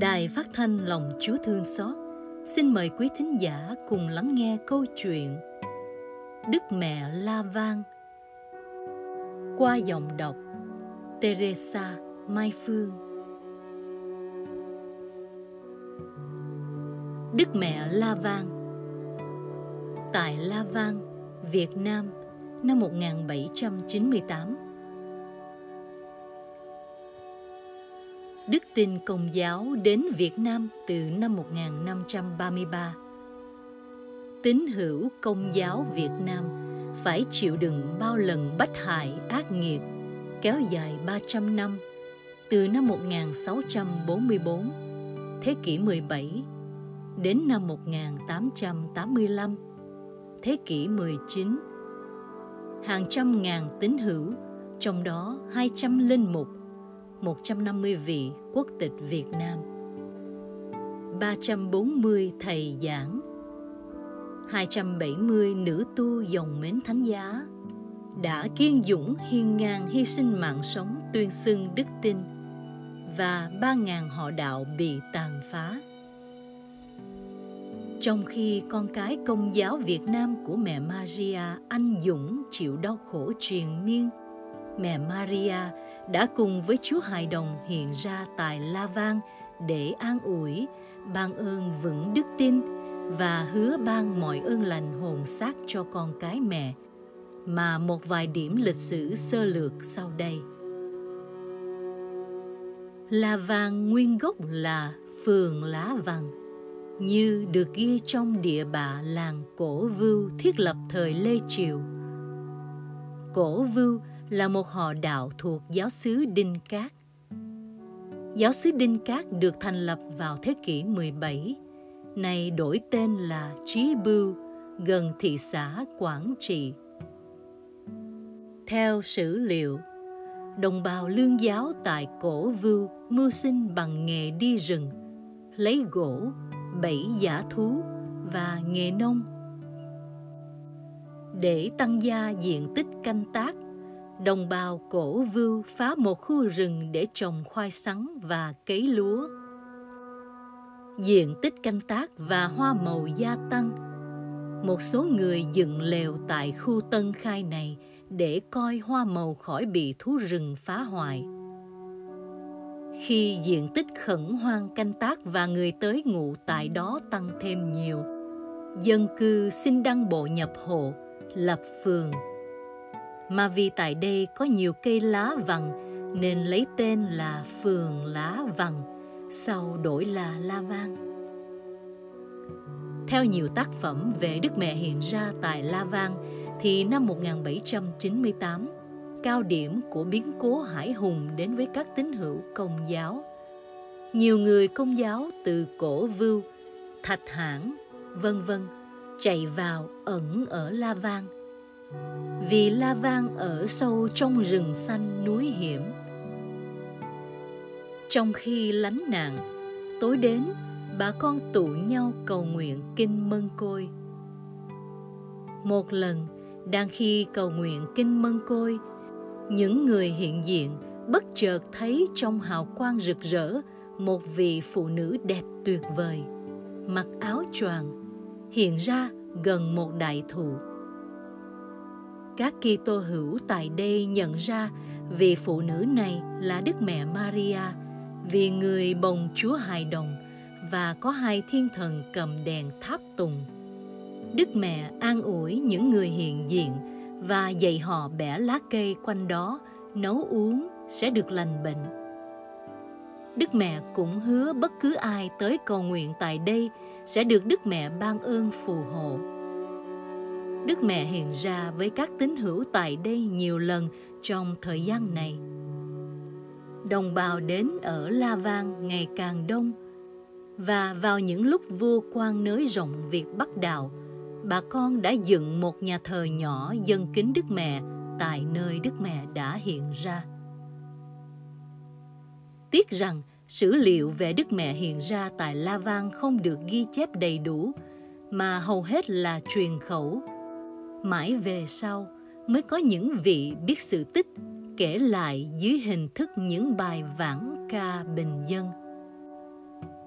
Đài phát thanh lòng Chúa thương xót. Xin mời quý thính giả cùng lắng nghe câu chuyện Đức Mẹ La Vang. Qua giọng đọc Teresa Mai Phương. Đức Mẹ La Vang. Tại La Vang, Việt Nam năm 1798 Đức tin Công giáo đến Việt Nam từ năm 1533. Tín hữu Công giáo Việt Nam phải chịu đựng bao lần bách hại ác nghiệt kéo dài 300 năm từ năm 1644 thế kỷ 17 đến năm 1885 thế kỷ 19 hàng trăm ngàn tín hữu, trong đó 200 linh mục 150 vị quốc tịch Việt Nam 340 thầy giảng 270 nữ tu dòng mến thánh giá đã kiên dũng hiên ngang hy sinh mạng sống tuyên xưng đức tin và 3.000 họ đạo bị tàn phá. Trong khi con cái công giáo Việt Nam của mẹ Maria anh dũng chịu đau khổ truyền miên, mẹ Maria đã cùng với Chúa Hài Đồng hiện ra tại La Vang để an ủi, ban ơn vững đức tin và hứa ban mọi ơn lành hồn xác cho con cái mẹ mà một vài điểm lịch sử sơ lược sau đây. La Vang nguyên gốc là phường Lá Vàng, như được ghi trong địa bạ làng Cổ Vưu thiết lập thời Lê Triều. Cổ Vưu là một họ đạo thuộc giáo xứ Đinh Cát. Giáo xứ Đinh Cát được thành lập vào thế kỷ 17, nay đổi tên là Trí Bưu, gần thị xã Quảng Trị. Theo sử liệu, đồng bào lương giáo tại Cổ Vưu mưu sinh bằng nghề đi rừng, lấy gỗ, bẫy giả thú và nghề nông. Để tăng gia diện tích canh tác, đồng bào cổ vưu phá một khu rừng để trồng khoai sắn và cấy lúa. Diện tích canh tác và hoa màu gia tăng. Một số người dựng lều tại khu tân khai này để coi hoa màu khỏi bị thú rừng phá hoại. Khi diện tích khẩn hoang canh tác và người tới ngụ tại đó tăng thêm nhiều, dân cư xin đăng bộ nhập hộ, lập phường. Mà vì tại đây có nhiều cây lá vàng nên lấy tên là phường lá vàng, sau đổi là La Vang. Theo nhiều tác phẩm về Đức Mẹ hiện ra tại La Vang thì năm 1798, cao điểm của biến cố hải hùng đến với các tín hữu công giáo. Nhiều người công giáo từ cổ vưu, thạch hãn, vân vân chạy vào ẩn ở La Vang. Vì La Vang ở sâu trong rừng xanh núi hiểm. Trong khi lánh nạn, tối đến bà con tụ nhau cầu nguyện kinh mân côi. Một lần, đang khi cầu nguyện kinh mân côi, những người hiện diện bất chợt thấy trong hào quang rực rỡ một vị phụ nữ đẹp tuyệt vời mặc áo choàng hiện ra gần một đại thụ các Kitô hữu tại đây nhận ra vị phụ nữ này là Đức Mẹ Maria, vì người bồng Chúa hài đồng và có hai thiên thần cầm đèn tháp tùng. Đức Mẹ an ủi những người hiện diện và dạy họ bẻ lá cây quanh đó, nấu uống sẽ được lành bệnh. Đức Mẹ cũng hứa bất cứ ai tới cầu nguyện tại đây sẽ được Đức Mẹ ban ơn phù hộ. Đức Mẹ hiện ra với các tín hữu tại đây nhiều lần trong thời gian này. Đồng bào đến ở La Vang ngày càng đông và vào những lúc vua quan nới rộng việc bắt đạo – bà con đã dựng một nhà thờ nhỏ dân kính Đức Mẹ tại nơi Đức Mẹ đã hiện ra. Tiếc rằng sử liệu về Đức Mẹ hiện ra tại La Vang không được ghi chép đầy đủ, mà hầu hết là truyền khẩu. Mãi về sau mới có những vị biết sự tích kể lại dưới hình thức những bài vãng ca bình dân.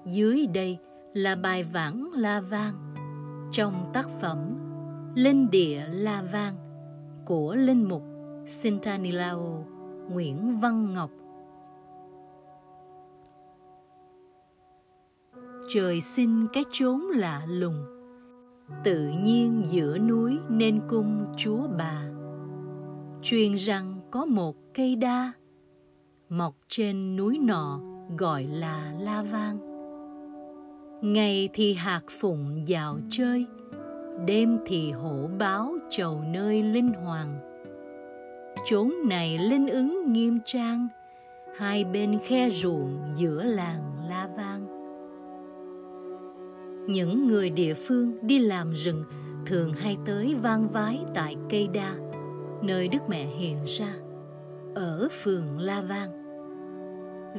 dưới đây là bài vãng La Vang trong tác phẩm Linh địa La Vang của linh mục Sintanilao Nguyễn Văn Ngọc. Trời xin cái chốn lạ lùng, tự nhiên giữa núi nên cung chúa bà. Truyền rằng có một cây đa mọc trên núi nọ gọi là La Vang. Ngày thì hạt phụng dạo chơi, đêm thì hổ báo chầu nơi linh hoàng. Chốn này linh ứng nghiêm trang, hai bên khe ruộng giữa làng la vang những người địa phương đi làm rừng thường hay tới vang vái tại cây đa, nơi đức mẹ hiện ra, ở phường la vang.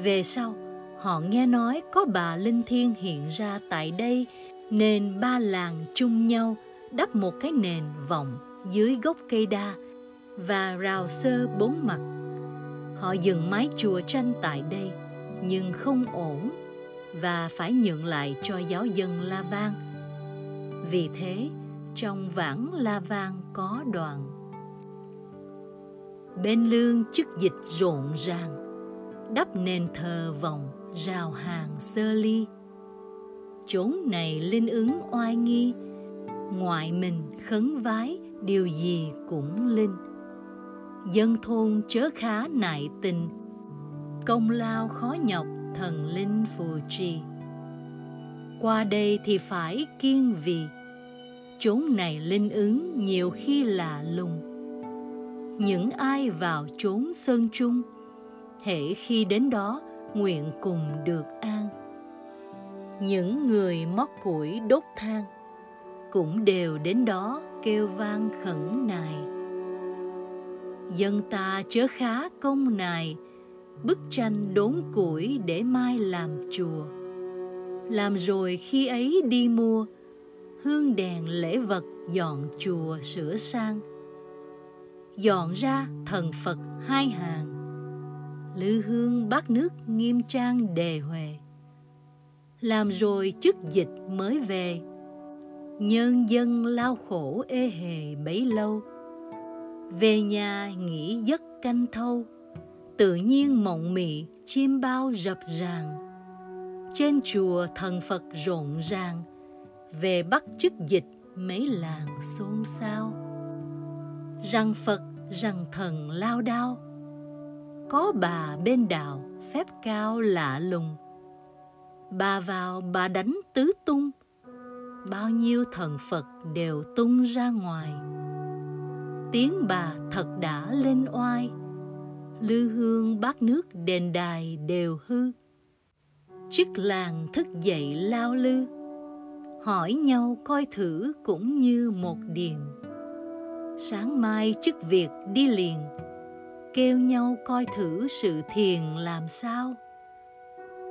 Về sau, họ nghe nói có bà linh Thiên hiện ra tại đây, nên ba làng chung nhau đắp một cái nền vọng dưới gốc cây đa và rào sơ bốn mặt. Họ dựng mái chùa tranh tại đây, nhưng không ổn và phải nhượng lại cho giáo dân la vang. Vì thế, trong vãng la vang có đoạn bên lương chức dịch rộn ràng, đắp nền thờ vòng rào hàng sơ ly. Chốn này linh ứng oai nghi, ngoại mình khấn vái điều gì cũng linh. Dân thôn chớ khá nại tình, công lao khó nhọc thần linh phù trì qua đây thì phải kiên vì chốn này linh ứng nhiều khi lạ lùng. Những ai vào chốn sơn trung, hễ khi đến đó nguyện cùng được an. Những người móc củi đốt than cũng đều đến đó kêu vang khẩn nài. Dân ta chớ khá công nài bức tranh đốn củi để mai làm chùa. Làm rồi khi ấy đi mua, hương đèn lễ vật dọn chùa sửa sang. Dọn ra thần phật hai hàng, lư hương bát nước nghiêm trang đề huề làm rồi chức dịch mới về, nhân dân lao khổ ê hề bấy lâu. Về nhà nghỉ giấc canh thâu tự nhiên mộng mị, chim bao rập ràng. Trên chùa thần phật rộn ràng, về bắt chức dịch mấy làng xôn xao. Rằng phật, rằng thần lao đao, có bà bên đạo phép cao lạ lùng. Bà vào bà đánh tứ tung, bao nhiêu thần phật đều tung ra ngoài. Tiếng bà thật đã lên oai lư hương bát nước đền đài đều hư. Chức làng thức dậy lao lư. Hỏi nhau coi thử cũng như một điềm sáng mai chức việc đi liền. Kêu nhau coi thử sự thiền làm sao.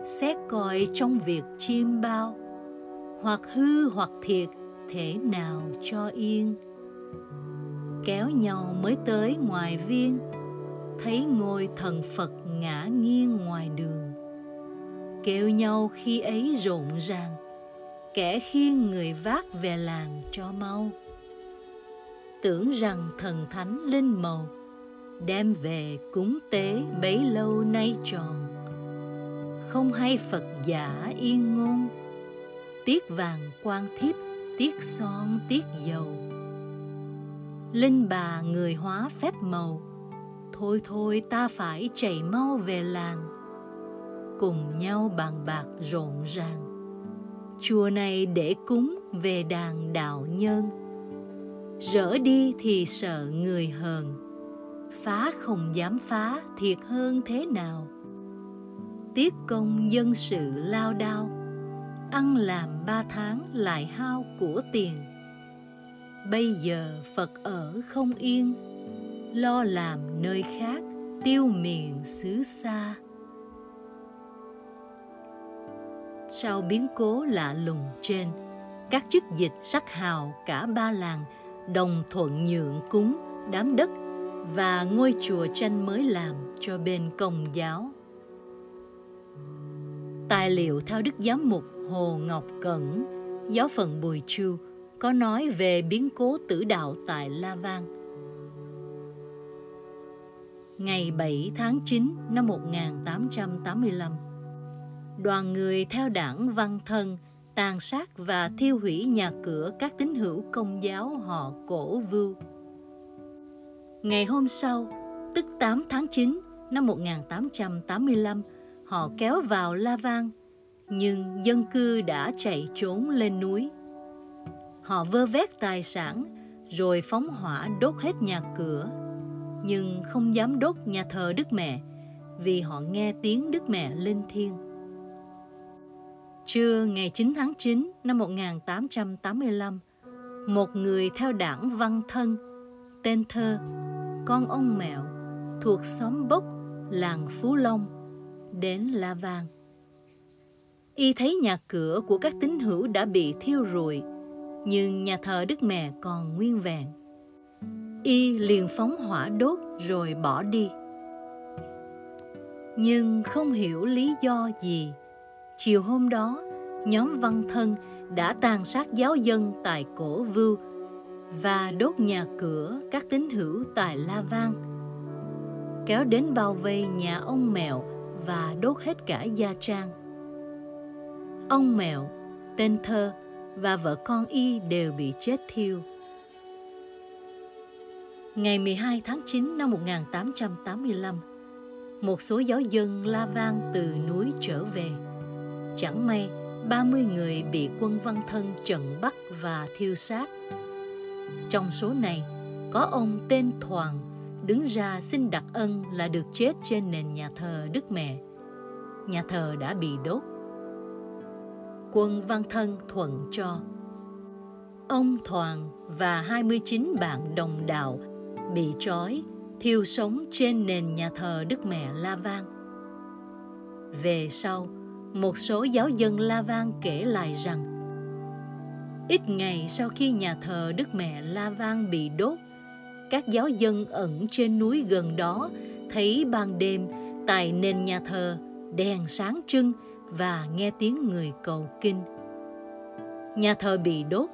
Xét coi trong việc chiêm bao. Hoặc hư hoặc thiệt thể nào cho yên. Kéo nhau mới tới ngoài viên thấy ngôi thần phật ngã nghiêng ngoài đường. Kêu nhau khi ấy rộn ràng, kẻ khiêng người vác về làng cho mau. Tưởng rằng thần thánh linh màu, đem về cúng tế bấy lâu nay tròn. Không hay phật giả yên ngôn, tiết vàng quan thiếp, tiết son, tiết dầu. Linh bà người hóa phép màu thôi thôi, ta phải chạy mau về làng. Cùng nhau bàn bạc rộn ràng. Chùa này để cúng về đàn đạo nhân. Rỡ đi thì sợ người hờn. Phá không dám phá, thiệt hơn thế nào? Tiết công dân sự lao đao. Ăn làm ba tháng lại hao của tiền. Bây giờ phật ở không yên lo làm nơi khác tiêu miền xứ xa sau biến cố lạ lùng trên các chức dịch sắc hào cả ba làng đồng thuận nhượng cúng đám đất và ngôi chùa tranh mới làm cho bên công giáo. Tài liệu theo Đức Giám mục Hồ Ngọc Cẩn, giáo phận Bùi Chu, có nói về biến cố tử đạo tại La Vang. Ngày 7 tháng 9 năm 1885, đoàn người theo đảng Văn Thân tàn sát và thiêu hủy nhà cửa các tín hữu công giáo họ Cổ Vưu. Ngày hôm sau, tức 8 tháng 9 năm 1885, họ kéo vào La Vang, nhưng dân cư đã chạy trốn lên núi. Họ vơ vét tài sản rồi phóng hỏa đốt hết nhà cửa, nhưng không dám đốt nhà thờ Đức Mẹ vì họ nghe tiếng Đức Mẹ lên thiên. Trưa ngày 9 tháng 9 năm 1885, một người theo đảng Văn Thân, tên Thơ, con ông Mẹo, thuộc xóm Bốc, làng Phú Long, đến La Vang. Y thấy nhà cửa của các tín hữu đã bị thiêu rụi, nhưng nhà thờ Đức Mẹ còn nguyên vẹn. Y liền phóng hỏa đốt rồi bỏ đi. Nhưng không hiểu lý do gì, chiều hôm đó, nhóm văn thân đã tàn sát giáo dân tại cổ vưu và đốt nhà cửa các tín hữu tại La Vang, kéo đến bao vây nhà ông Mèo và đốt hết cả gia trang. Ông Mèo, tên Thơ và vợ con y đều bị chết thiêu. Ngày 12 tháng 9 năm 1885, một số giáo dân la vang từ núi trở về. Chẳng may, 30 người bị quân văn thân trận bắt và thiêu sát. Trong số này, có ông tên Thoàn đứng ra xin đặc ân là được chết trên nền nhà thờ Đức Mẹ. Nhà thờ đã bị đốt. Quân văn thân thuận cho. Ông Thoàn và 29 bạn đồng đạo bị trói, thiêu sống trên nền nhà thờ Đức Mẹ La Vang. Về sau, một số giáo dân La Vang kể lại rằng ít ngày sau khi nhà thờ Đức Mẹ La Vang bị đốt, các giáo dân ẩn trên núi gần đó thấy ban đêm tại nền nhà thờ đèn sáng trưng và nghe tiếng người cầu kinh. Nhà thờ bị đốt,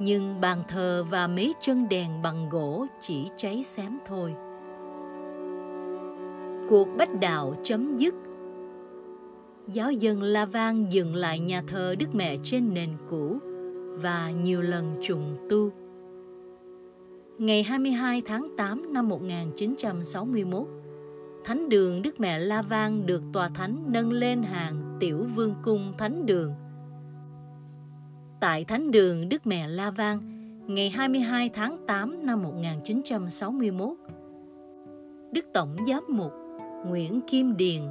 nhưng bàn thờ và mấy chân đèn bằng gỗ chỉ cháy xém thôi. Cuộc bách đạo chấm dứt. Giáo dân La Vang dừng lại nhà thờ Đức Mẹ trên nền cũ và nhiều lần trùng tu. Ngày 22 tháng 8 năm 1961, Thánh đường Đức Mẹ La Vang được tòa thánh nâng lên hàng Tiểu Vương cung Thánh đường. Tại Thánh đường Đức Mẹ La Vang, ngày 22 tháng 8 năm 1961, Đức Tổng Giám mục Nguyễn Kim Điền,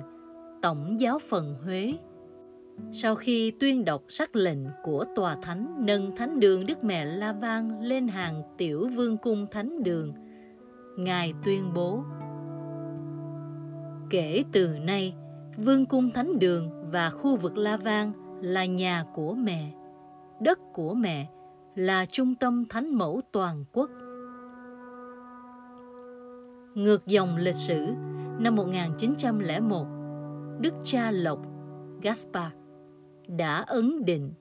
Tổng giáo phận Huế, sau khi tuyên đọc sắc lệnh của tòa thánh nâng thánh đường Đức Mẹ La Vang lên hàng tiểu vương cung thánh đường, Ngài tuyên bố Kể từ nay, vương cung thánh đường và khu vực La Vang là nhà của mẹ, đất của mẹ, là trung tâm thánh mẫu toàn quốc. Ngược dòng lịch sử, năm 1901, Đức cha Lộc Gaspar đã ấn định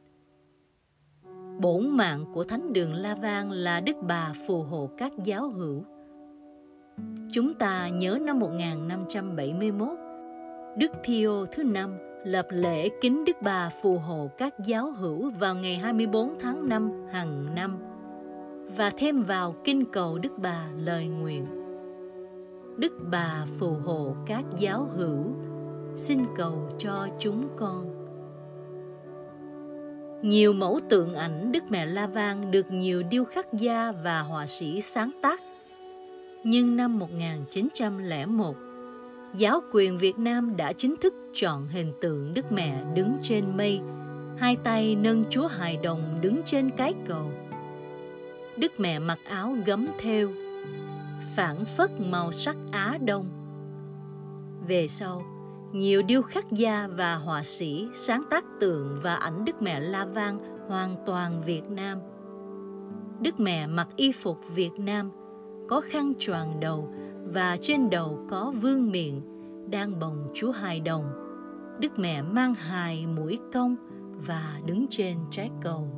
bổn mạng của thánh đường La Vang là Đức Bà phù hộ các giáo hữu. Chúng ta nhớ năm 1571, Đức Pio thứ năm lập lễ kính Đức Bà phù hộ các giáo hữu vào ngày 24 tháng 5 hàng năm và thêm vào kinh cầu Đức Bà lời nguyện. Đức Bà phù hộ các giáo hữu, xin cầu cho chúng con. Nhiều mẫu tượng ảnh Đức Mẹ La Vang được nhiều điêu khắc gia và họa sĩ sáng tác. Nhưng năm 1901, giáo quyền Việt Nam đã chính thức chọn hình tượng Đức Mẹ đứng trên mây, hai tay nâng Chúa Hài Đồng đứng trên cái cầu. Đức Mẹ mặc áo gấm thêu, phản phất màu sắc Á Đông. Về sau, nhiều điêu khắc gia và họa sĩ sáng tác tượng và ảnh Đức Mẹ La Vang hoàn toàn Việt Nam. Đức Mẹ mặc y phục Việt Nam, có khăn choàng đầu và trên đầu có vương miện đang bồng Chúa Hài Đồng Đức Mẹ mang hài mũi công và đứng trên trái cầu.